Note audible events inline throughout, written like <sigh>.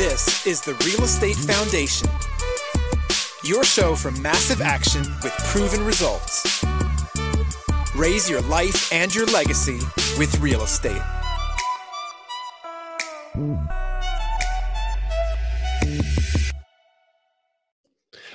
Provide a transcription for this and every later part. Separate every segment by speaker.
Speaker 1: This is the Real Estate Foundation, your show for massive action with proven results. Raise your life and your legacy with real estate.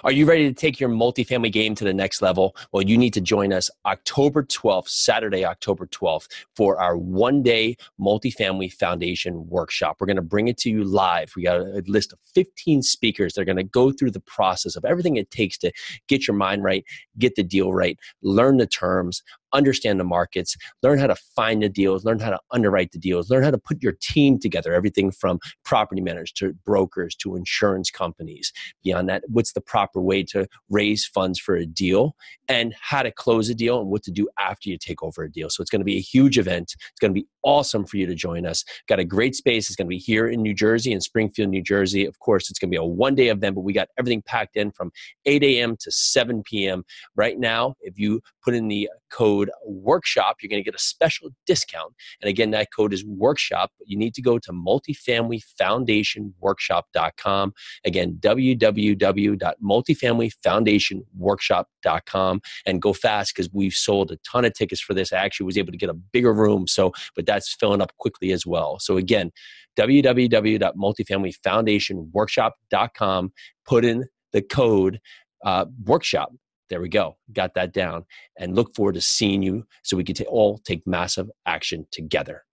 Speaker 2: Are you ready to take your multifamily game to the next level? Well, you need to join us October 12th, Saturday, October 12th, for our one day multifamily foundation workshop. We're going to bring it to you live. We got a list of 15 speakers. They're going to go through the process of everything it takes to get your mind right, get the deal right, learn the terms, understand the markets, learn how to find the deals, learn how to underwrite the deals, learn how to put your team together, everything from property managers to brokers to insurance companies. Beyond that, what's the proper way to raise funds for a deal and how to close a deal and what to do after you take over a deal. So it's going to be a huge event. It's going to be awesome for you to join us. Got a great space. It's going to be here in New Jersey, in Springfield, New Jersey. Of course, it's going to be a one day event, but we got everything packed in from 8 a.m. to 7 p.m. Right now, if you put in the code workshop, you're going to get a special discount. And again, that code is workshop. You need to go to multifamilyfoundationworkshop.com. Again, www.multifamilyfoundationworkshop.com and go fast because we've sold a ton of tickets for this. I actually was able to get a bigger room. So, but that's filling up quickly as well. So again, www.multifamilyfoundationworkshop.com. Put in the code uh, workshop there we go. Got that down. And look forward to seeing you so we can t- all take massive action together.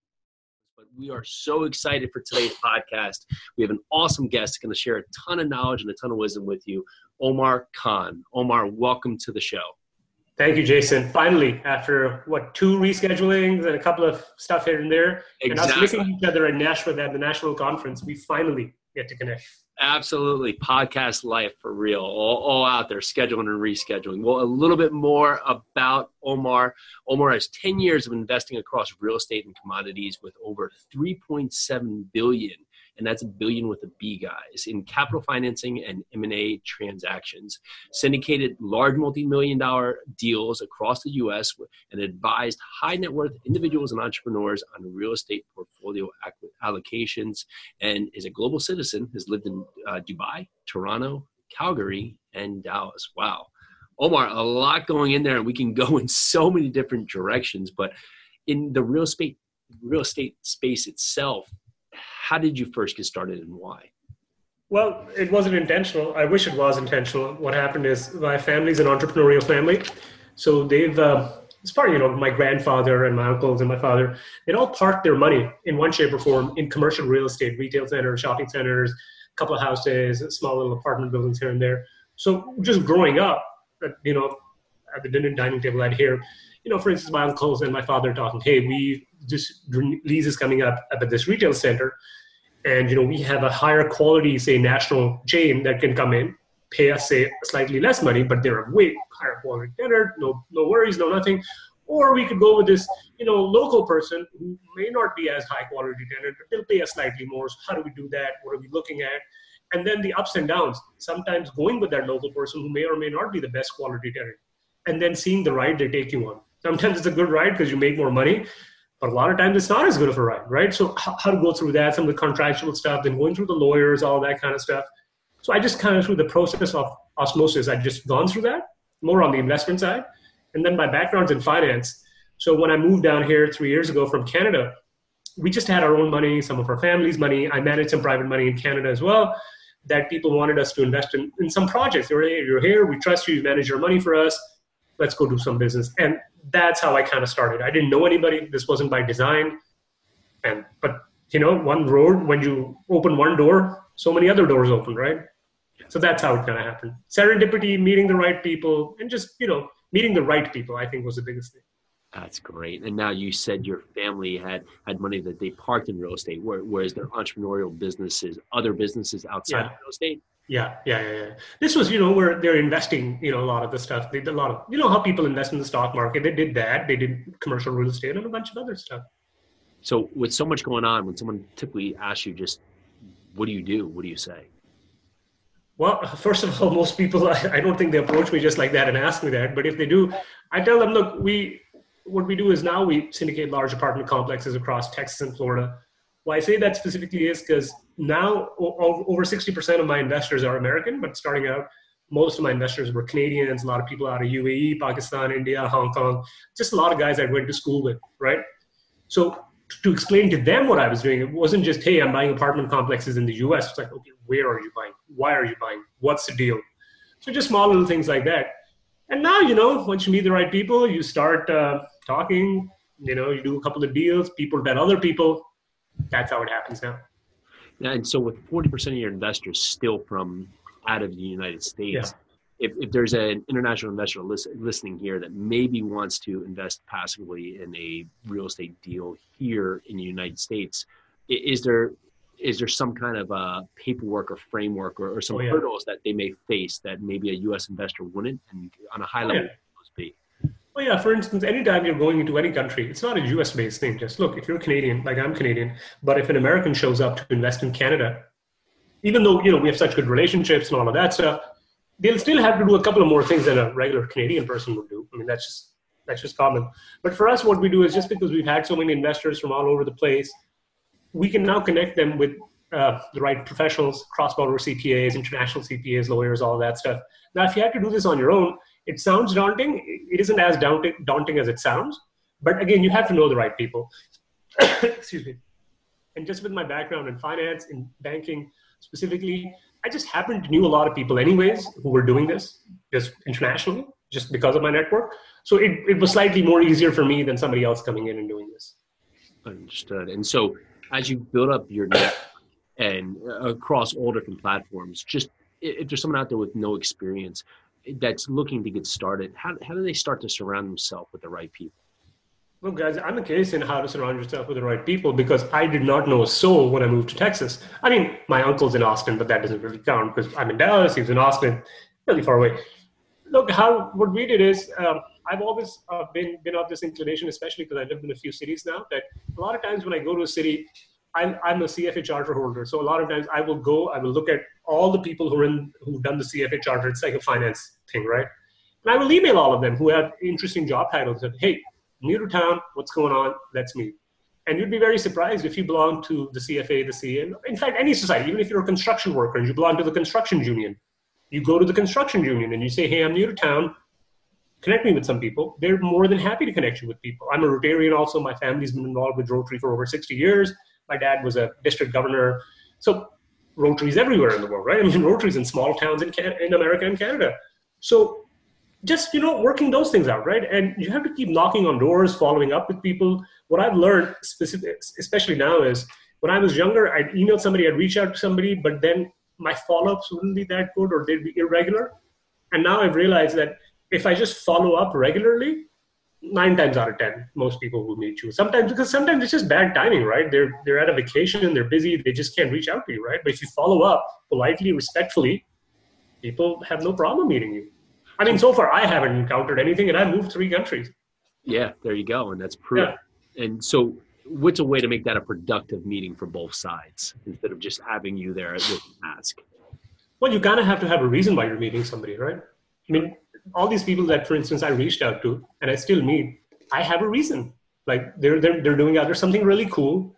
Speaker 2: But we are so excited for today's podcast. We have an awesome guest going to share a ton of knowledge and a ton of wisdom with you, Omar Khan. Omar, welcome to the show.
Speaker 3: Thank you, Jason. Finally, after what two reschedulings and a couple of stuff here and there, exactly. and us missing each other in Nashville at the national conference, we finally get to connect.
Speaker 2: Absolutely. Podcast life for real. All, all, out there, scheduling and rescheduling. Well, a little bit more about Omar. Omar has 10 years of investing across real estate and commodities with over 3.7 billion and that's a billion with a B, guys, in capital financing and M&A transactions. Syndicated large multi-million dollar deals across the U.S. and advised high net worth individuals and entrepreneurs on real estate portfolio allocations and is a global citizen, has lived in uh, Dubai, Toronto, Calgary, and Dallas. Wow. Omar, a lot going in there, and we can go in so many different directions. But in the real estate real estate space itself, how did you first get started and why?
Speaker 3: Well, it wasn't intentional. I wish it was intentional. What happened is my family's an entrepreneurial family, so they've uh, it's part you know my grandfather and my uncles and my father. They all parked their money in one shape or form in commercial real estate, retail centers, shopping centers, a couple of houses, small little apartment buildings here and there. So just growing up, you know, at the dinner dining table, I'd hear, you know, for instance, my uncles and my father talking, "Hey, we this lease is coming up at this retail center." And you know we have a higher quality say national chain that can come in pay us say slightly less money but they're a way higher quality tenant no no worries no nothing. Or we could go with this you know local person who may not be as high quality tenant but they'll pay us slightly more. So how do we do that? What are we looking at? And then the ups and downs sometimes going with that local person who may or may not be the best quality tenant and then seeing the ride they take you on. Sometimes it's a good ride because you make more money but a lot of times it's not as good of a ride, right? So how, to go through that, some of the contractual stuff, then going through the lawyers, all that kind of stuff. So I just kind of through the process of osmosis, I've just gone through that more on the investment side. And then my background's in finance. So when I moved down here three years ago from Canada, we just had our own money, some of our family's money. I managed some private money in Canada as well that people wanted us to invest in, in some projects. They were, hey, you're here, we trust you, you manage your money for us, let's go do some business. And that's how I kind of started. I didn't know anybody. This wasn't by design. And but you know, one road when you open one door, so many other doors open, right? So that's how it kind of happened. Serendipity, meeting the right people, and just you know, meeting the right people. I think was the biggest thing.
Speaker 2: That's great. And now you said your family had had money that they parked in real estate, whereas their entrepreneurial businesses, other businesses outside yeah. of real estate,
Speaker 3: yeah, yeah, yeah, yeah. This was, you know, where they're investing, you know, a lot of the stuff. They did a lot of, you know, how people invest in the stock market. They did that. They did commercial real estate and a bunch of other stuff.
Speaker 2: So, with so much going on, when someone typically asks you, just what do you do? What do you say?
Speaker 3: Well, first of all, <laughs> most people, I, I don't think they approach me just like that and ask me that. But if they do, I tell them, look, we, what we do is now we syndicate large apartment complexes across Texas and Florida Why I say that specifically is because now over 60% of my investors are American, but starting out, most of my investors were Canadians, a lot of people out of UAE, Pakistan, India, Hong Kong, just a lot of guys I went to school with, right? So to explain to them what I was doing, it wasn't just, hey, I'm buying apartment complexes in the US. It's like, okay, where are you buying? Why are you buying? What's the deal? So just small little things like that. And now, you know, once you meet the right people, you start uh, talking, you know, you do a couple of deals, people bet other people. That's how it happens now.
Speaker 2: And so with 40% of your investors still from out of the United States, yeah if, if there's an international investor listening here that maybe wants to invest passively in a real estate deal here in the United States, is there is there some kind of uh, paperwork or framework or, or some oh, yeah. hurdles that they may face that maybe a U.S. investor wouldn't, and on a high oh, level,
Speaker 3: yeah. be? Well, yeah. For instance, anytime you're going into any country, it's not a U.S.-based thing. Just look, if you're Canadian, like I'm Canadian, but if an American shows up to invest in Canada, even though you know we have such good relationships and all of that stuff, they'll still have to do a couple of more things than a regular Canadian person would do. I mean, that's just that's just common. But for us, what we do is just because we've had so many investors from all over the place, we can now connect them with uh, the right professionals, cross-border CPAs, international CPAs, lawyers, all that stuff. Now, if you had to do this on your own, it sounds daunting. It isn't as daunting, daunting as it sounds. But again, you have to know the right people. <coughs> Excuse me. And just with my background in finance, in banking specifically, I just happened to knew a lot of people anyways who were doing this just internationally, just because of my network. So it, it was slightly more easier for me than somebody else coming in and doing this.
Speaker 2: Understood. And so as you build up your network and uh, across all different platforms, just if there's someone out there with no experience that's looking to get started, how, how do they start to surround themselves with the right people?
Speaker 3: Look, guys, I'm a case in how to surround yourself with the right people because I did not know a soul when I moved to Texas. I mean, my uncle's in Austin, but that doesn't really count because I'm in Dallas, he's in Austin, really far away. Look, how what we did is um, I've always uh, been been of this inclination, especially because I lived in a few cities now. That a lot of times when I go to a city, I'm, I'm a CFA charter holder, so a lot of times I will go, I will look at all the people who are in who've done the CFA charter. It's like a finance thing, right? And I will email all of them who have interesting job titles. That hey, new to town, what's going on? Let's meet. And you'd be very surprised if you belong to the CFA, the CA, in fact, any society, even if you're a construction worker and you belong to the construction union, you go to the construction union and you say, hey, I'm new to town, connect me with some people. They're more than happy to connect you with people. I'm a Rotarian also. My family's been involved with Rotary for over 60 years. My dad was a district governor. So Rotary's everywhere in the world, right? I mean, <laughs> Rotary's in small towns in, Can- in America and Canada. So just you know working those things out right and you have to keep knocking on doors following up with people what i've learned specific, especially now is when i was younger i'd email somebody i'd reach out to somebody but then my follow-ups wouldn't be that good or they'd be irregular and now i've realized that if i just follow up regularly nine times out of ten most people will meet you sometimes because sometimes it's just bad timing right they're they're at a vacation and they're busy they just can't reach out to you right but if you follow up politely respectfully people have no problem meeting you I mean, so far I haven't encountered anything, and I moved three countries.
Speaker 2: Yeah, there you go, and that's proof. Yeah. And so, what's a way to make that a productive meeting for both sides instead of just having you there with an ask?
Speaker 3: Well, you kind of have to have a reason why you're meeting somebody, right? I mean, all these people that, for instance, I reached out to and I still meet, I have a reason. Like they're they're they're doing either something really cool,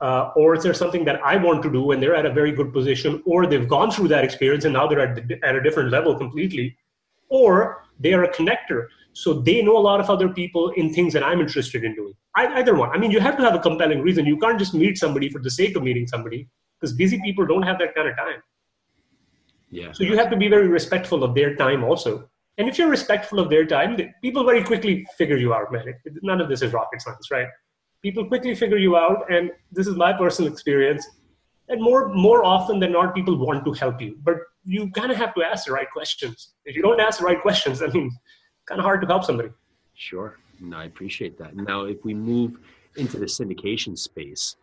Speaker 3: uh, or is there something that I want to do and they're at a very good position, or they've gone through that experience and now they're at, the, at a different level completely or they are a connector. So they know a lot of other people in things that I'm interested in doing. I, either one. I mean, you have to have a compelling reason. You can't just meet somebody for the sake of meeting somebody because busy people don't have that kind of time.
Speaker 2: Yeah.
Speaker 3: So you have to be very respectful of their time also. And if you're respectful of their time, people very quickly figure you out, man. None of this is rocket science, right? People quickly figure you out, and this is my personal experience. And more more often than not, people want to help you. But you kind of have to ask the right questions. If you don't ask the right questions, <laughs> I mean, kind of hard to help somebody.
Speaker 2: Sure. No, I appreciate that. Now, if we move into the syndication space,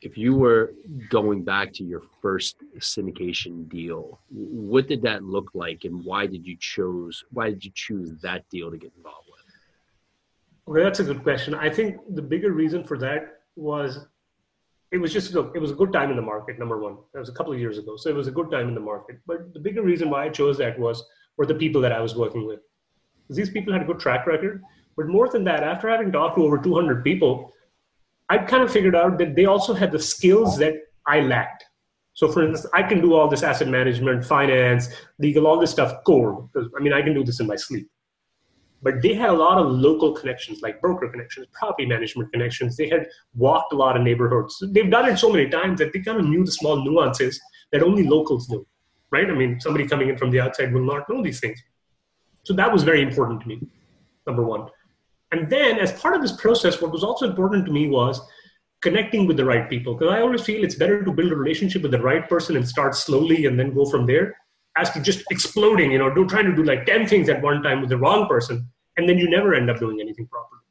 Speaker 2: if you were going back to your first syndication deal, what did that look like, and why did you choose why did you choose that deal to get involved with?
Speaker 3: Okay, that's a good question. I think the bigger reason for that was it was just look, it was a good time in the market. Number one, that was a couple of years ago, so it was a good time in the market. But the bigger reason why I chose that was were the people that I was working with. These people had a good track record. But more than that, after having talked to over 200 people, I kind of figured out that they also had the skills that I lacked. So, for instance, I can do all this asset management, finance, legal, all this stuff cold. Because I mean, I can do this in my sleep. But they had a lot of local connections, like broker connections, property management connections. They had walked a lot of neighborhoods. They've done it so many times that they kind of knew the small nuances that only locals knew, right? I mean, somebody coming in from the outside will not know these things. So that was very important to me, number one. And then, as part of this process, what was also important to me was connecting with the right people. Because I always feel it's better to build a relationship with the right person and start slowly and then go from there, as to just exploding, you know, do trying to do like 10 things at one time with the wrong person, and then you never end up doing anything properly.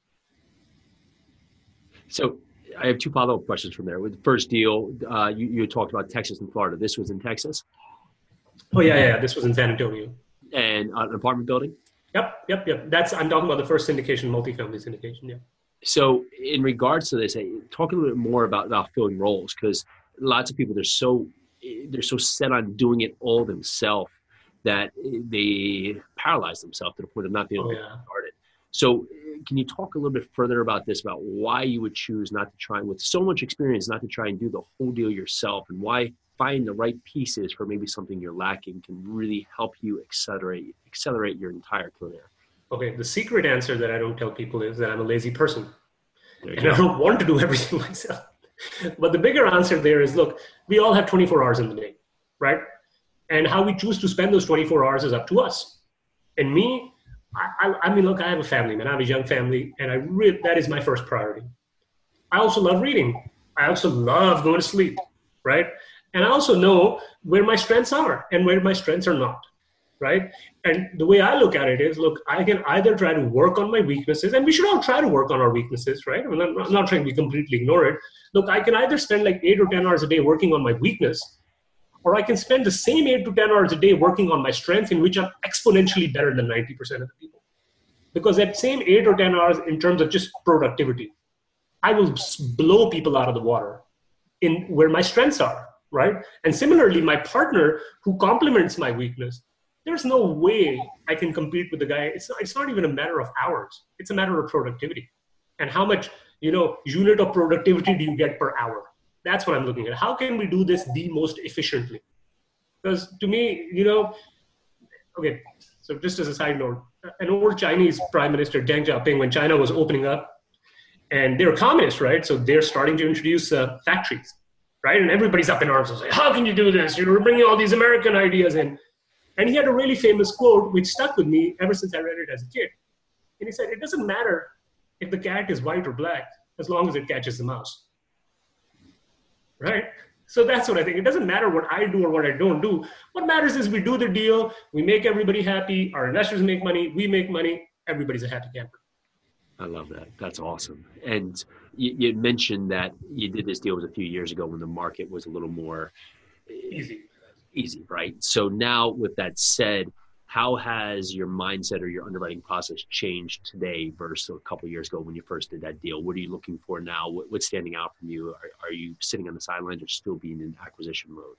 Speaker 2: So I have two follow-up questions from there. With the first deal, uh, you, you talked about Texas and Florida. This was in Texas?
Speaker 3: Oh, yeah, yeah. This was in San Antonio.
Speaker 2: And uh, an apartment building?
Speaker 3: Yep, yep, yep. That's I'm talking about the first syndication, multifamily syndication. Yeah.
Speaker 2: So, in regards to this, eh, talk a little bit more about about filling roles because lots of people they're so they're so set on doing it all themselves that eh, they paralyze themselves to the point of not being able oh, yeah. to get started. So, eh, can you talk a little bit further about this about why you would choose not to try with so much experience not to try and do the whole deal yourself and why find the right pieces for maybe something you're lacking can really help you accelerate accelerate your entire career.
Speaker 3: Okay the secret answer that i don't tell people is that i'm a lazy person. And go. i don't want to do <laughs> everything myself. But the bigger answer there is look we all have 24 hours in the day right? And how we choose to spend those 24 hours is up to us. And me I, I, I mean look i have a family man. I have a young family and i really that is my first priority. I also love reading. I also love going to sleep right and I also know where my strengths are and where my strengths are not, right? And the way I look at it is, look, I can either try to work on my weaknesses, and we should all try to work on our weaknesses, right? I'm not, I'm not trying to completely ignore it. Look, I can either spend like eight or 10 hours a day working on my weakness, or I can spend the same eight to 10 hours a day working on my strengths in which I'm exponentially better than 90% of the people. Because that same eight or 10 hours in terms of just productivity, I will blow people out of the water in where my strengths are right? And similarly, my partner who complements my weakness, there's no way I can compete with the guy. It's not, it's not even a matter of hours. It's a matter of productivity. And how much, you know, unit of productivity do you get per hour? That's what I'm looking at. How can we do this the most efficiently? Because to me, you know, okay, so just as a side note, an old Chinese prime minister, Deng Xiaoping, when China was opening up, and they're communist, right? So they're starting to introduce uh, factories right? And everybody's up in arms and say, "How can you do this? You're bringing all these American ideas in." And he had a really famous quote which stuck with me ever since I read it as a kid. And he said, "It doesn't matter if the cat is white or black as long as it catches the mouse." Right? So that's what I think. It doesn't matter what I do or what I don't do. What matters is we do the deal, we make everybody happy, our investors make money, we make money, everybody's a happy camper.
Speaker 2: I love that. That's awesome. And you, you, mentioned that you did this deal was a few years ago when the market was a little more
Speaker 3: easy.
Speaker 2: Easy, right? So now, with that said, how has your mindset or your underwriting process changed today versus a couple years ago when you first did that deal? What are you looking for now? What, what's standing out from you? Are, are you sitting on the sidelines or still being in acquisition mode?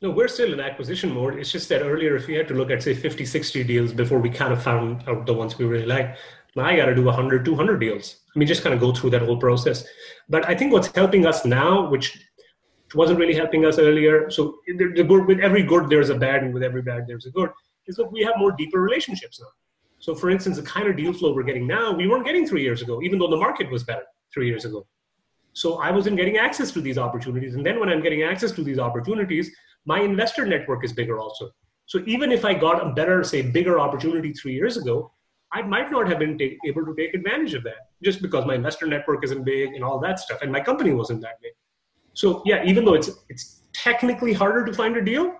Speaker 3: No, we're still in acquisition mode. It's just that earlier, if we had to look at, say, 50, 60 deals before we kind of found out the ones we really like, now I got to do 100, 200 deals. I mean, just kind of go through that whole process. But I think what's helping us now, which wasn't really helping us earlier, so the, good, with every good there's a bad, and with every bad there's a good, is that we have more deeper relationships now. So, for instance, the kind of deal flow we're getting now, we weren't getting three years ago, even though the market was better three years ago. So I wasn't getting access to these opportunities. And then when I'm getting access to these opportunities, my investor network is bigger also. So even if I got a better, say, bigger opportunity three years ago, I might not have been take, able to take advantage of that just because my investor network isn't big and all that stuff, and my company wasn't that big. So yeah, even though it's it's technically harder to find a deal,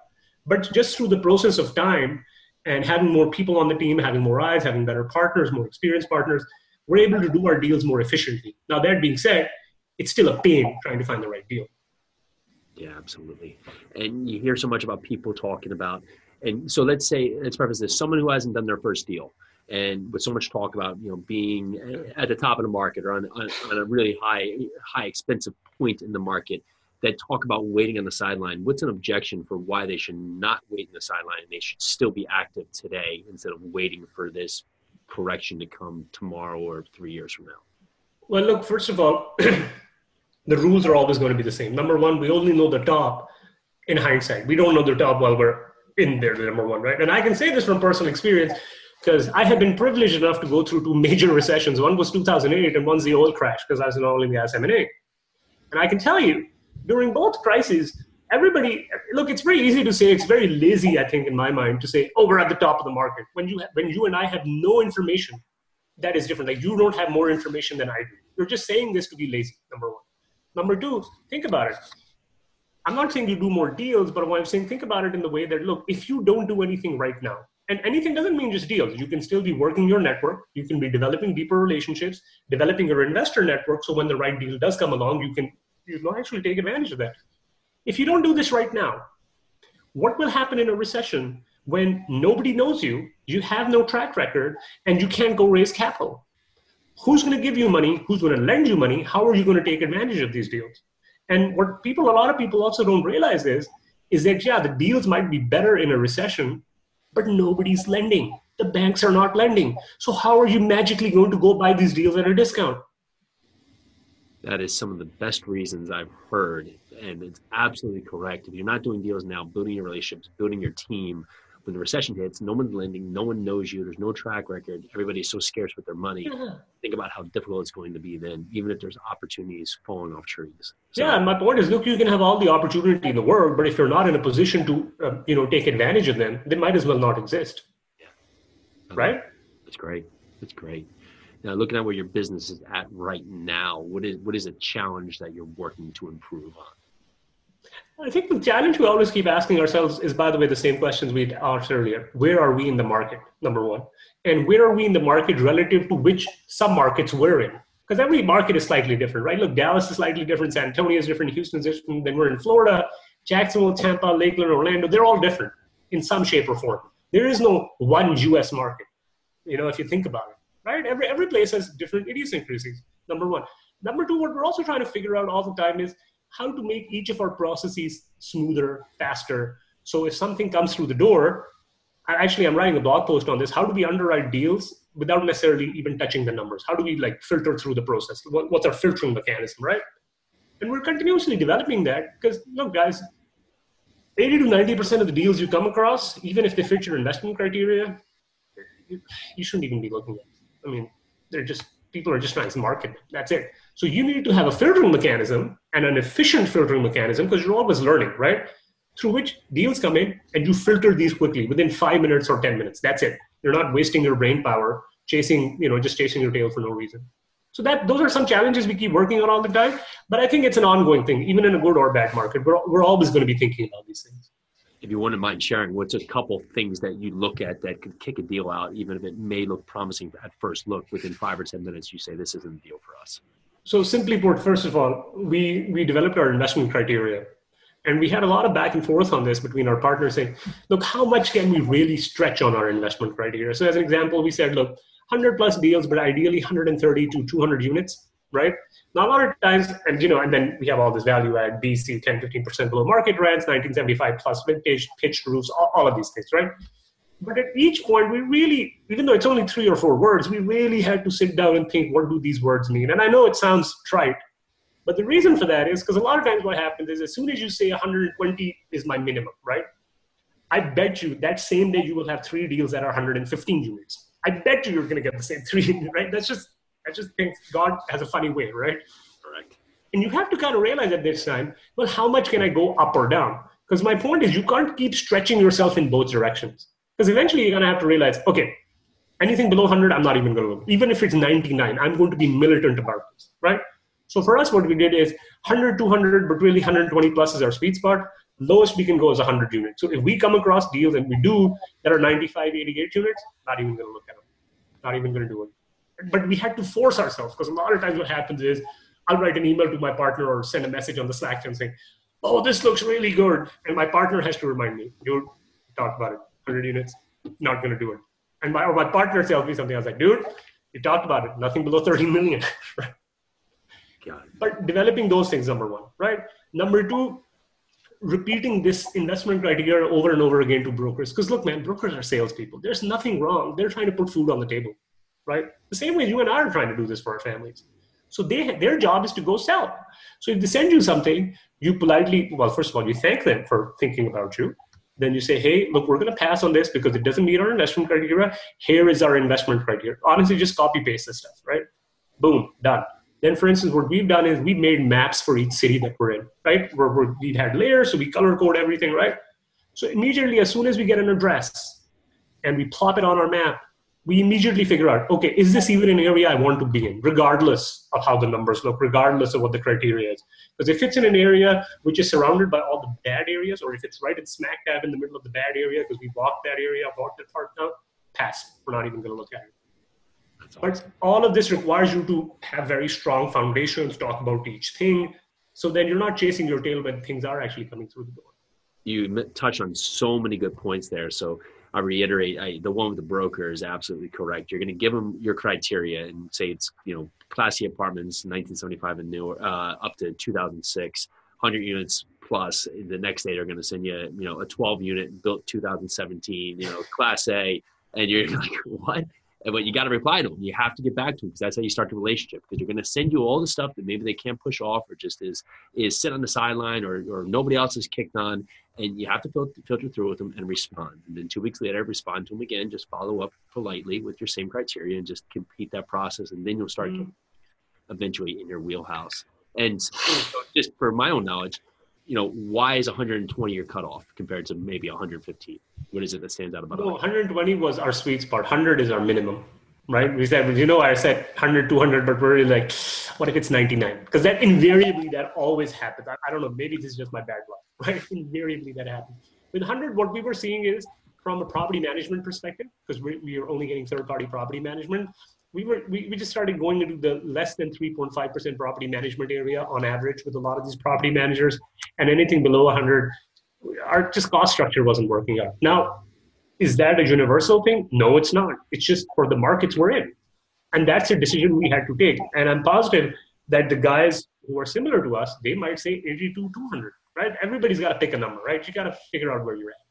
Speaker 3: but just through the process of time and having more people on the team, having more eyes, having better partners, more experienced partners, we're able to do our deals more efficiently. Now that being said, it's still a pain trying to find the right deal.
Speaker 2: Yeah, absolutely. And you hear so much about people talking about, and so let's say let's preface this: someone who hasn't done their first deal and with so much talk about you know being at the top of the market or on, on, on, a really high high expensive point in the market that talk about waiting on the sideline what's an objection for why they should not wait in the sideline and they should still be active today instead of waiting for this correction to come tomorrow or three years from now
Speaker 3: well look first of all <clears throat> the rules are always going to be the same. Number one, we only know the top in hindsight. We don't know the top while we're in there, the number one, right? And I can say this from personal experience because I have been privileged enough to go through two <laughs> major recessions. One was 2008 and one's the oil crash because I was in oil and gas M&A. And I can tell you, during both crises, everybody look it's very easy to say it's very lazy i think in my mind to say oh we're at the top of the market when you when you and i have no information that is different like you don't have more information than i do you're just saying this to be lazy number one number two think about it i'm not saying you do more deals but what i'm saying think about it in the way that look if you don't do anything right now and anything doesn't mean just deals you can still be working your network you can be developing deeper relationships developing your investor network so when the right deal does come along you can you know actually take advantage of that if you don't do this right now, what will happen in a recession when nobody knows you, you have no track record, and you can't go raise capital? Who's going to give you money? Who's going to lend you money? How are you going to take advantage of these deals? And what people, a lot of people also don't realize is, is that yeah, the deals might be better in a recession, but nobody's lending. The banks are not lending. So how are you magically going to go buy these deals at a discount?
Speaker 2: That is some of the best reasons I've heard and it's absolutely correct. If you're not doing deals now, building your relationships, building your team, when the recession hits, no one's lending, no one knows you, there's no track record, everybody's so scarce with their money. Think about how difficult it's going to be then, even if there's opportunities falling off trees.
Speaker 3: So, yeah, and my point is, look, you can have all the opportunity in the world, but if you're not in a position to, uh, you know, take advantage of them, they might as well not exist. Yeah, right.
Speaker 2: That's great. That's great. Now, looking at where your business is at right now, what is what is a challenge that you're working to improve on?
Speaker 3: I think the challenge we always keep asking ourselves is, by the way, the same questions we asked earlier. Where are we in the market? Number one. And where are we in the market relative to which sub markets we're in? Because every market is slightly different, right? Look, Dallas is slightly different, San Antonio is different, Houston's different, then we're in Florida, Jacksonville, Tampa, Lakeland, Orlando. They're all different in some shape or form. There is no one US market, you know, if you think about it, right? Every, every place has different idiosyncrasies, number one. Number two, what we're also trying to figure out all the time is how to make each of our processes smoother, faster. So if something comes through the door, actually I'm writing a blog post on this. How do we underwrite deals without necessarily even touching the numbers? How do we like filter through the process? What's our filtering mechanism, right? And we're continuously developing that because look, guys, 80 to 90% of the deals you come across, even if they fit your investment criteria, you shouldn't even be looking at. I mean, they're just people are just trying to market. That's it. So you need to have a filtering mechanism and an efficient filtering mechanism because you're always learning, right? Through which deals come in and you filter these quickly within five minutes or 10 minutes. That's it. You're not wasting your brain power chasing, you know, just chasing your tail for no reason. So that those are some challenges we keep working on all the time. But I think it's an ongoing thing, even in a good or bad market. We're, we're always going to be thinking about these things
Speaker 2: if you wouldn't mind sharing, what's a couple things that you look at that could kick a deal out, even if it may look promising at first look, within five or 10 minutes, you say, this isn't the deal for us?
Speaker 3: So simply put, first of all, we, we developed our investment criteria. And we had a lot of back and forth on this between our partners saying, look, how much can we really stretch on our investment criteria? So as an example, we said, look, 100 plus deals, but ideally 130 to 200 units right? Now, a lot of times, and you know, and then we have all this value add, BC, 10, 15% below market rents, 1975 plus vintage, pitched roofs, all, all of these things, right? But at each point, we really, even though it's only three or four words, we really had to sit down and think, what do these words mean? And I know it sounds trite, but the reason for that is because a lot of times what happens is as soon as you say 120 is my minimum, right? I bet you that same day you will have three deals that are 115 units. I bet you you're going to get the same three, <laughs> right? That's just I just think God has a funny way, right? Correct. And you have to kind of realize at this time, well, how much can I go up or down? Because my point is, you can't keep stretching yourself in both directions. Because eventually you're going to have to realize, okay, anything below 100, I'm not even going to look. Even if it's 99, I'm going to be militant about this, right? So for us, what we did is 100, 200, but really 120 plus is our sweet spot. Lowest we can go is 100 units. So if we come across deals and we do that are 95, 88 units, not even going to look at them. Not even going to do it but we had to force ourselves because a lot of times what happens is I'll write an email to my partner or send a message on the Slack and saying, "Oh, this looks really good," and my partner has to remind me, "Dude, talk about it. 100 units, not going to do it." And my or my partner tells me something. I was like, "Dude, you talked about it. Nothing below 30 million." <laughs> but developing those things, number one, right? Number two, repeating this investment criteria over and over again to brokers. Because look, man, brokers are salespeople. There's nothing wrong. They're trying to put food on the table right? The same way you and I are trying to do this for our families. So they their job is to go sell. So if they send you something, you politely, well, first of all, you thank them for thinking about you. Then you say, hey, look, we're going to pass on this because it doesn't meet our investment criteria. Here is our investment criteria. Honestly, just copy paste this stuff, right? Boom, done. Then, for instance, what we've done is we've made maps for each city that we're in, right? Where we've had layers, so we color code everything, right? So immediately, as soon as we get an address and we plop it on our map, we immediately figure out, okay, is this even an area I want to be in, regardless of how the numbers look, regardless of what the criteria is. Because if it's in an area which is surrounded by all the bad areas, or if it's right in smack dab in the middle of the bad area because we bought that area, bought that part now, pass. We're not even going to look at it. But all of this requires you to have very strong foundations, talk about each thing. So then you're not chasing your tail when things are actually coming through the door.
Speaker 2: You touch on so many good points there. So I reiterate, I, the one with the broker is absolutely correct. You're going to give them your criteria and say it's you know class C apartments, 1975 and newer, uh, up to 2006, 100 units plus. The next day they're going to send you you know a 12 unit built 2017, you know class A, and you're <laughs> like what? but you got to reply to them. You have to get back to them because that's how you start the relationship. Because you're going to send you all the stuff that maybe they can't push off or just is is sit on the sideline or or nobody else is kicked on, and you have to filter, filter through with them and respond. And then two weeks later, respond to them again. Just follow up politely with your same criteria and just complete that process, and then you'll start mm-hmm. eventually in your wheelhouse. And just for my own knowledge, you know, why is 120 your cutoff compared to maybe 115? What is it that stands out about it?
Speaker 3: 120 was our sweet spot. 100 is our minimum, right? We said, you know, I said 100, 200, but we're really like, what if it's 99? Because that invariably, that always happens. I, I, don't know, maybe this is just my bad luck, right? <laughs> Invariably, that happens. With 100, what we were seeing is from a property management perspective, because we, we are only getting third party property management, we were we, we just started going into the less than 3.5% property management area on average with a lot of these property managers and anything below 100 our just cost structure wasn't working out now is that a universal thing? No it's not. It's just for the markets we're in. And that's a decision we had to take. And i'm positive that the guys who are similar to us they might say 82 200 right everybody's got to pick a number right you got to figure out where you're at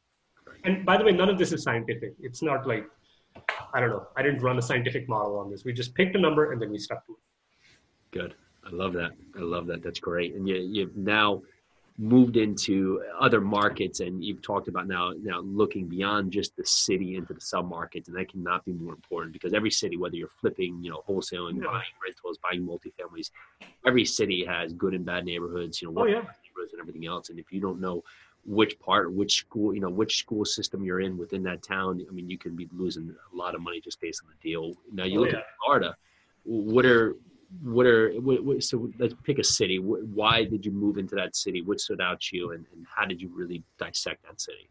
Speaker 3: and by the way none of this is scientific it's not like I don't know. I didn't run a scientific model on this. We just picked a number and then we stuck to it.
Speaker 2: Good. I love that. I love that. That's great. And you, you've now moved into other markets and you've talked about now now looking beyond just the city into the sub markets and that cannot be more important because every city whether you're flipping you know wholesaling yeah. buying rentals buying multifamilies every city has good and bad neighborhoods you know
Speaker 3: oh, yeah.
Speaker 2: And everything else and if you don't know which part, which school, you know, which school system you're in within that town. I mean, you can be losing a lot of money just based on the deal. Now you oh, look yeah. at Florida. What are what are what, what, so? Let's pick a city. Why did you move into that city? What stood out to you, and, and how did you really dissect that city?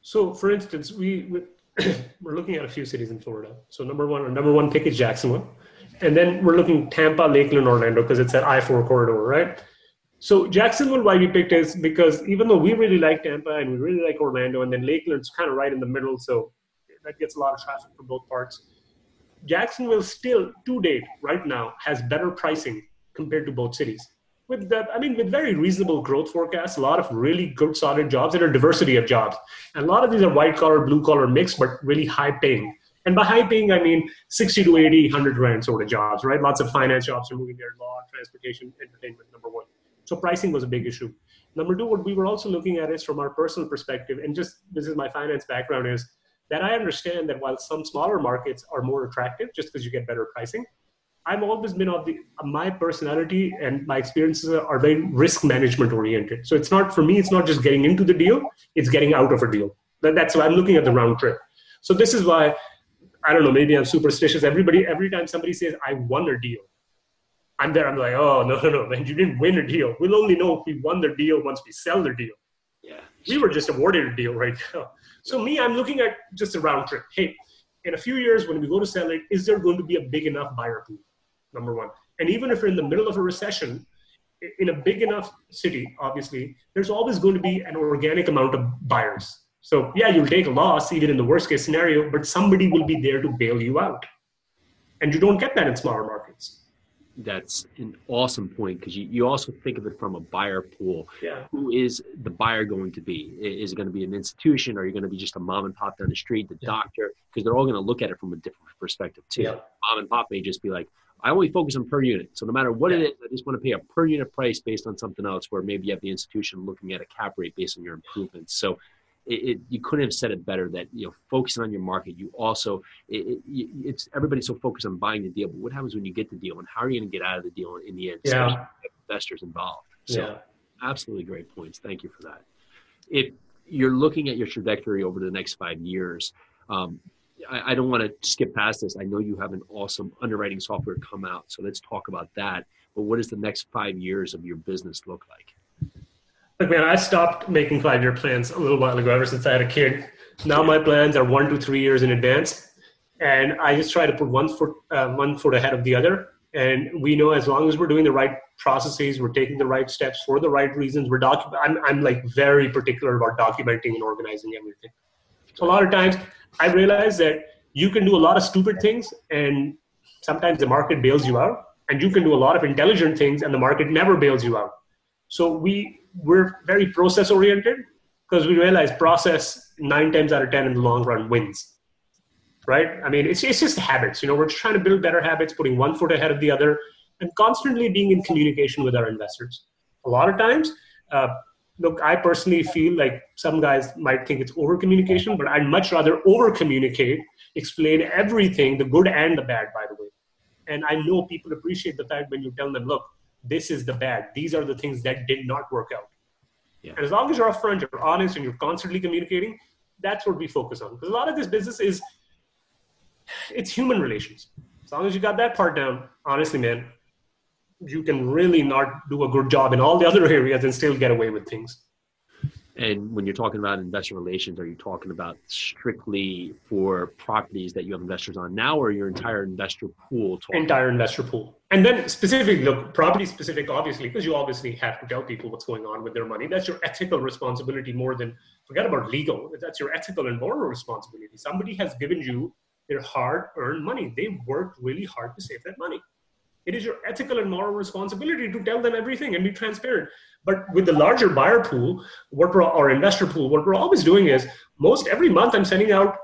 Speaker 3: So, for instance, we <clears throat> we're looking at a few cities in Florida. So, number one, our number one pick is Jacksonville, and then we're looking Tampa, Lakeland, Orlando because it's that I four corridor, right? So Jacksonville, why we picked is because even though we really like Tampa and we really like Orlando, and then Lakeland's kind of right in the middle, so that gets a lot of traffic from both parts. Jacksonville still, to date, right now, has better pricing compared to both cities. With the, I mean, with very reasonable growth forecasts, a lot of really good, solid jobs, and a diversity of jobs. And a lot of these are white collar, blue collar mixed, but really high paying. And by high paying, I mean 60 to 80, 100 grand sort of jobs, right? Lots of finance jobs are moving there, law, transportation, entertainment, number one. So pricing was a big issue. Number two, what we were also looking at is from our personal perspective, and just this is my finance background, is that I understand that while some smaller markets are more attractive just because you get better pricing, I've always been of the my personality and my experiences are very risk management oriented. So it's not for me, it's not just getting into the deal, it's getting out of a deal. That's why I'm looking at the round trip. So this is why I don't know, maybe I'm superstitious. Everybody, every time somebody says I won a deal, I'm there. I'm like, oh no, no, <laughs> no, man, you didn't win a deal. We'll only know if we won the deal once we sell the deal.
Speaker 2: Yeah,
Speaker 3: we were just awarded a deal right now. So me, I'm looking at just a round trip. Hey, in a few years when we go to sell it, is there going to be a big enough buyer pool? Number one, and even if you're in the middle of a recession, in a big enough city, obviously, there's always going to be an organic amount of buyers. So yeah, you'll take a loss even in the worst case scenario, but somebody will be there to bail you out. And you don't get that in smaller markets
Speaker 2: that's an awesome point because you, you also think of it from a buyer pool.
Speaker 3: Yeah.
Speaker 2: Who is the buyer going to be? Is it going to be an institution? Or are you going to be just a mom and pop down the street, the yeah. doctor? Because they're all going to look at it from a different perspective too. Yeah. Mom and pop may just be like, I only focus on per unit. So no matter what yeah. it is, I just want to pay a per unit price based on something else. Where maybe you have the institution looking at a cap rate based on your improvements. So it, it, you couldn't have said it better that you know focusing on your market you also it, it's everybody's so focused on buying the deal but what happens when you get the deal and how are you going to get out of the deal in the end
Speaker 3: yeah.
Speaker 2: investors involved? So yeah. absolutely great points. Thank you for that. If you're looking at your trajectory over the next five years um, I, I don't want to skip past this. I know you have an awesome underwriting software come out so let's talk about that. But what does the next five years of your business look like
Speaker 3: Look, man, I stopped making five year plans a little while ago, ever since I had a kid. Now my plans are one to three years in advance. And I just try to put one foot, uh, one foot ahead of the other. And we know as long as we're doing the right processes, we're taking the right steps for the right reasons, we're docu- I'm, I'm like very particular about documenting and organizing everything. So a lot of times I realize that you can do a lot of stupid things and sometimes the market bails you out. And you can do a lot of intelligent things and the market never bails you out. So we we're very process oriented because we realize process nine times out of ten in the long run wins right? I mean it's, it's just habits you know we're trying to build better habits putting one foot ahead of the other and constantly being in communication with our investors. A lot of times uh, look i personally feel like some guys might think it's over communication but i'd much rather over communicate explain everything the good and the bad by the way. And i know people appreciate the fact when you tell them look this is the bad. These are the things that did not work out. Yeah. And as long as you're upfront, you're honest, and you're constantly communicating, that's what we focus on. Because a lot of this business is it's human relations. As long as you got that part down, honestly, man, you can really not do a good job in all the other <laughs> areas and still get away with things.
Speaker 2: And when you're talking about investor relations, are you talking about strictly for properties that you have investors on now, or your entire investor pool?
Speaker 3: Entire investor pool, and then specifically, look, property specific, obviously, because you obviously have to tell people what's going on with their money. That's your ethical responsibility more than forget about legal. That's your ethical and moral responsibility. Somebody has given you their hard-earned money. They worked really hard to save that money. It is your ethical and moral responsibility to tell them everything and be transparent. But with the larger buyer pool, what we're, or investor pool, what we're always doing is most every month I'm sending out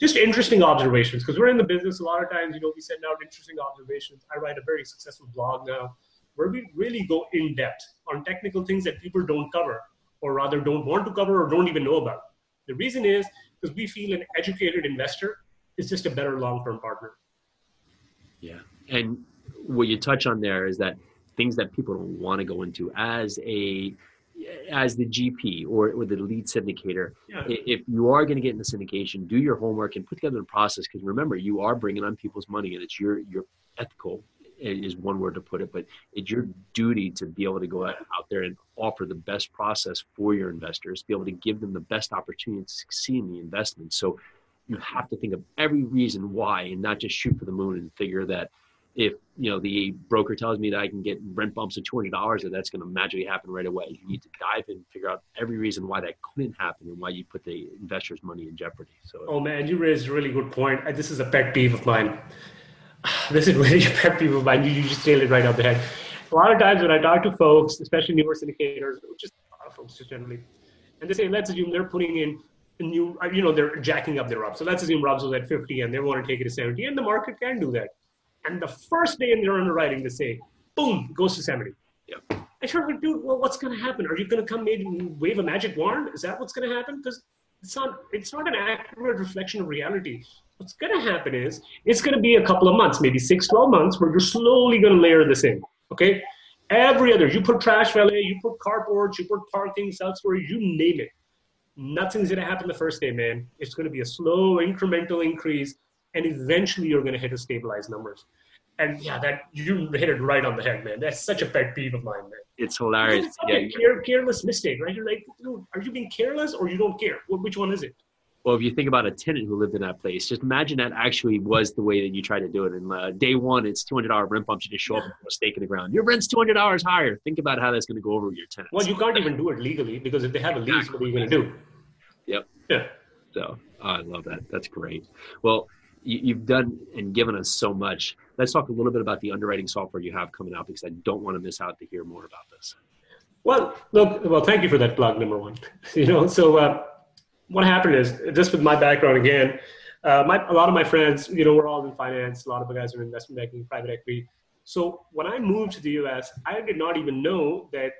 Speaker 3: just interesting observations because we're in the business a lot of times. You know, we send out interesting observations. I write a very successful blog now where we really go in depth on technical things that people don't cover, or rather don't want to cover or don't even know about. The reason is because we feel an educated investor is just a better long-term partner.
Speaker 2: Yeah, and what you touch on there is that things that people don't want to go into as a as the GP or, or the lead syndicator, yeah. if you are going to get into syndication, do your homework and put together the process. Because remember, you are bringing on people's money, and it's your your ethical is one word to put it, but it's your duty to be able to go out, out there and offer the best process for your investors, be able to give them the best opportunity to succeed in the investment. So you have to think of every reason why, and not just shoot for the moon and figure that if you know the broker tells me that I can get rent bumps of two hundred dollars, that that's going to magically happen right away. You need to dive in and figure out every reason why that couldn't happen and why you put the investors' money in jeopardy. So,
Speaker 3: oh man, you raised a really good point. This is a pet peeve of mine. <sighs> This is really a pet peeve of mine. You, just nailed it right off the head. A lot of times when I talk to folks, especially newer syndicators, just a lot of folks just generally, and they say, let's assume they're putting in new, you know, they're jacking up their RUBS. So let's assume RUBS was at 50 and they want to take it to 70, and the market can do that and the first day in their underwriting, they say, boom, goes to 70. Yep. I sure like, dude, well, what's going to happen? Are you going to come maybe wave a magic wand? Is that what's going to happen? Because it's not, it's not an accurate reflection of reality. What's going to happen is it's going to be a couple of months, maybe six, 12 months, where you're slowly going to layer this in. Okay. Every other, you put trash valet, you put carports, you put parking, storage, you name it. Nothing's going to happen the first day, man. It's going to be a slow, incremental increase and eventually you're going to hit a stabilized numbers. And yeah, that you hit it right on the head, man. That's such a pet peeve of mine, man.
Speaker 2: It's hilarious. It's
Speaker 3: yeah, care, careless mistake, right? You're like, dude, are you being careless or you don't care? Which one is it?
Speaker 2: Well, if you think about a tenant who lived in that place, just imagine that actually was the way that you tried to do it. And uh, day one, it's two hundred dollar rent bumps. You just show up and put a stake in the ground. Your rent's two hundred dollars higher. Think about how that's going to go over with your tenants.
Speaker 3: Well, you can't even do it legally because if they have a lease, what are you going to do?
Speaker 2: Yep.
Speaker 3: Yeah.
Speaker 2: So oh, I love that. That's great. Well, you've done and given us so much. Let's talk a little bit about the underwriting software you have coming out because I don't want to miss out to hear more about this.
Speaker 3: Well, look, well, thank you for that plug, number one. <laughs> You know, so uh, what happened is just with my background again, uh, my, a lot of my friends, you know, we're all in finance. A lot of the guys are in investment banking, private equity. So when I moved to the US, I did not even know that.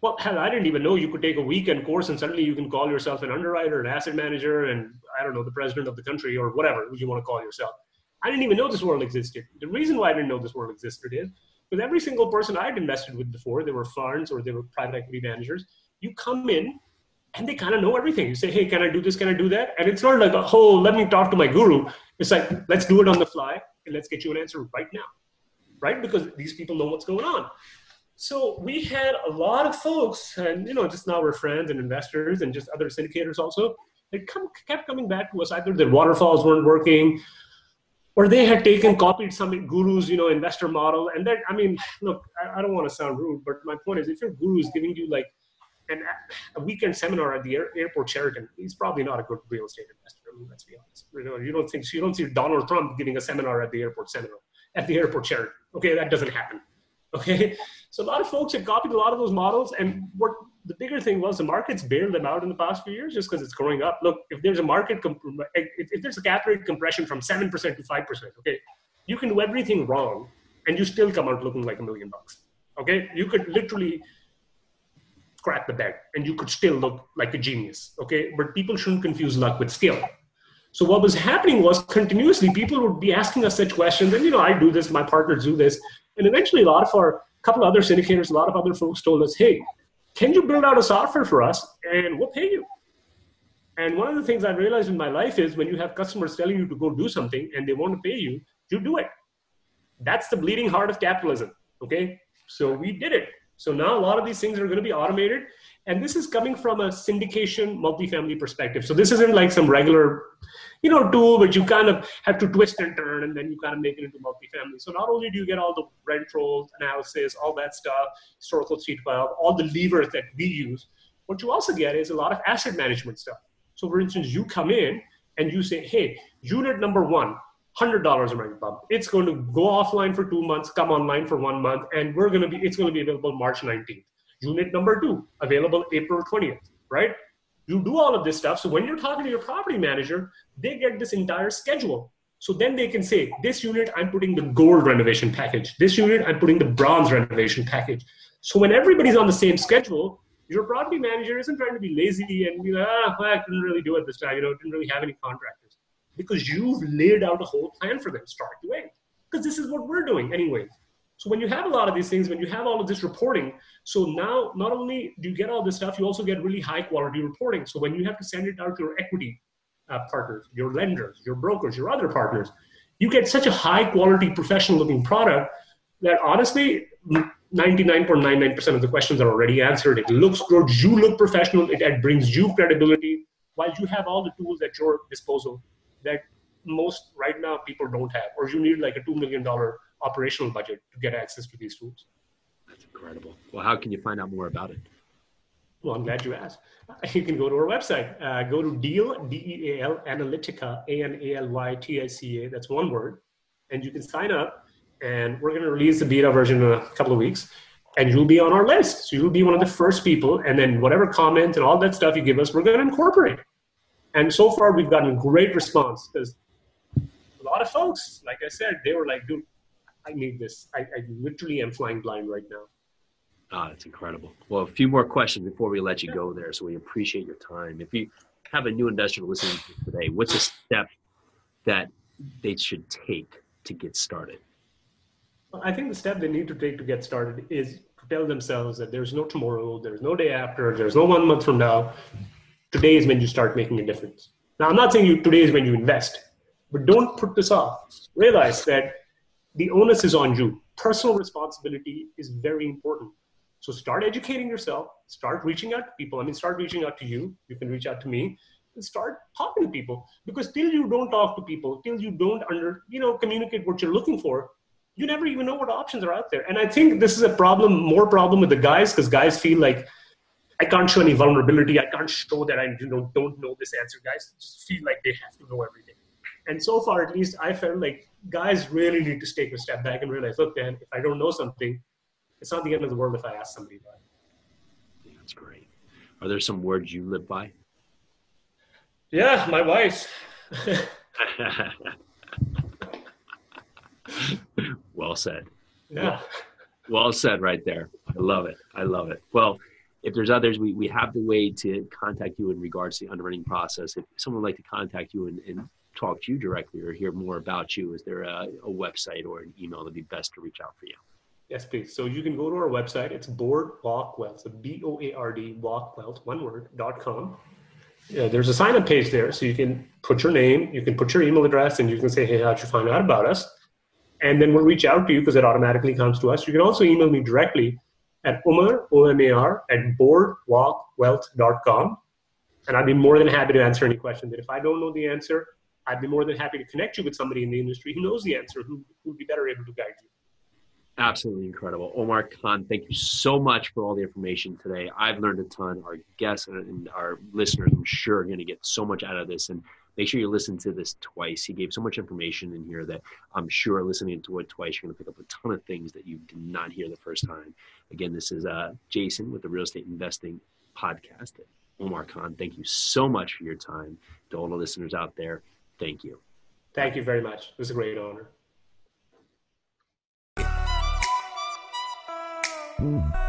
Speaker 3: Well, hell, I didn't even know you could take a weekend course and suddenly you can call yourself an underwriter, an asset manager, and I don't know, the president of the country or whatever you want to call yourself. I didn't even know this world existed. The reason why I didn't know this world existed is because every single person I'd invested with before, they were funds or they were private equity managers, you come in and they kind of know everything. You say, hey, can I do this? Can I do that? And it's not like, oh, let me talk to my guru. It's like, let's do it on the fly and let's get you an answer right now, right? Because these people know what's going on. So we had a lot of folks, and you know, just now we're friends and investors and just other syndicators also. They come, kept coming back to us either their waterfalls weren't working, or they had taken copied some gurus, you know, investor model. And that, I mean, look, I, I don't want to sound rude, but my point is, if your guru is giving you like and a weekend seminar at the air, airport Sheraton, he's probably not a good real estate investor. I mean, let's be honest. You, know, you don't think you don't see Donald Trump giving a seminar at the airport seminar at the airport Sheraton. Okay, that doesn't happen. Okay, so a lot of folks have copied a lot of those models, and what the bigger thing was the market's bailed them out in the past few years just because it's growing up. Look, if there's a market, comp- if, there's a cap rate compression from seven percent to five percent, okay, you can do everything wrong, and you still come out looking like a million bucks. Okay, you could literally crack the bed and you could still look like a genius okay but people shouldn't confuse luck with skill so what was happening was continuously people would be asking us such questions and you know i do this my partners do this and eventually a lot of our couple other syndicators a lot of other folks told us hey can you build out a software for us and we'll pay you? And one of the things i realized in my life is when you have customers telling you to go do something and they want to pay you you do it. That's the bleeding heart of capitalism okay? So we did it. So now a lot of these things are going to be automated. And this is coming from a syndication multifamily perspective. So this isn't like some regular, you know, tool but you kind of have to twist and turn and then you kind of make it into multifamily. So not only do you get all the rent rolls, analysis, all that stuff, historical street file, all the levers that we use, what you also get is a lot of asset management stuff. So for instance, you come in and you say, hey, unit number one, one, hundred dollars a rent bump. It's going to go offline for two months, come online for one month, and we're going to be. It's going to be available March 19th. Unit number two available April 20th. Right? You do all of this stuff. So when you're talking to your property manager, they get this entire schedule. So then they can say, this unit I'm putting the gold renovation package. This unit I'm putting the bronze renovation package. So when everybody's on the same schedule, your property manager isn't trying to be lazy and be like, ah, well, I couldn't really do it this time. You know, didn't really have any contractors because you've laid out a whole plan for them start to end. Because this is what we're doing anyway. So when you have a lot of these things, when you have all of this reporting, so now not only do you get all this stuff, you also get really high quality reporting. So when you have to send it out to your equity uh, partners, your lenders, your brokers, your other partners, you get such a high quality professional looking product that honestly 99.99% of the questions are already answered. It looks good. You look professional. It, it brings you credibility while you have all the tools at your disposal that most right now people don't have, or you need like a $2 million operational budget to get access to these tools.
Speaker 2: Incredible. Well, how can you find out more about it?
Speaker 3: Well, I'm glad you asked. <laughs> You can go to our website. Uh, go to Deal, D-E-A-L, Analytica, A-N-A-L-Y-T-I-C-A. That's one word. And you can sign up. And we're going to release the beta version in a couple of weeks. And you'll be on our list. So you'll be one of the first people. And then whatever comment and all that stuff you give us, we're going to incorporate. And so far, we've gotten great response because a lot of folks, like I said, they were like, dude, I need this. I, I literally am flying blind right now.
Speaker 2: Ah, that's incredible. Well, a few more questions before we let you go there. So we appreciate your time. If you have a new investor listening to today, what's a step that they should take to get started?
Speaker 3: I think the step they need to take to get started is to tell themselves that there's no tomorrow, there's no day after, there's no one month from now today is when you start making a difference. Now, I'm not saying you, today is when you invest, but don't put this off. Realize that the onus is on you. Personal responsibility is very important. So start educating yourself, start reaching out to people. I mean, start reaching out to you. You can reach out to me and start talking to people because till you don't talk to people, till you don't under, you know, communicate what you're looking for, you never even know what options are out there. And I think this is a problem, more problem with the guys because guys feel like I can't show any vulnerability. I can't show that I you know don't know this answer. Guys just feel like they have to know everything. And so far, at least, I felt like guys really need to take a step back and realize, look, man, if I don't know something, it's not the end of the world if I ask somebody it.
Speaker 2: Yeah, that's great. Are there some words you live by?
Speaker 3: Yeah, my wife. <laughs>
Speaker 2: well said.
Speaker 3: Yeah.
Speaker 2: Well said right there. I love it. I love it. Well, if there's others, we, we have the way to contact you in regards to the underwriting process. If someone would like to contact you and, and talk to you directly or hear more about you, is there a, a website or an email that'd be best to reach out for you?
Speaker 3: Yes, please. So you can go to our website. It's Board Wealth. So B O A R D Walk Wealth, one word, dot com. Yeah, there's a sign up page there. So you can put your name, you can put your email address, and you can say, hey, how'd you find out about us? And then we'll reach out to you because it automatically comes to us. You can also email me directly at Omar, O-M-A-R, at boardwalkwealth.com. And I'd be more than happy to answer any questions. And if I don't know the answer, I'd be more than happy to connect you with somebody in the industry who knows the answer, who would be better able to guide you.
Speaker 2: Absolutely incredible. Omar Khan, thank you so much for all the information today. I've learned a ton. Our guests and our listeners, I'm sure, are going to get so much out of this. And make sure you listen to this twice. He gave so much information in here that I'm sure listening to it twice, you're going to pick up a ton of things that you did not hear the first time. Again, this is uh, Jason with the Real Estate Investing Podcast. Omar Khan, thank you so much for your time. To all the listeners out there, thank you.
Speaker 3: Thank you very much. It was a great honor. Boom.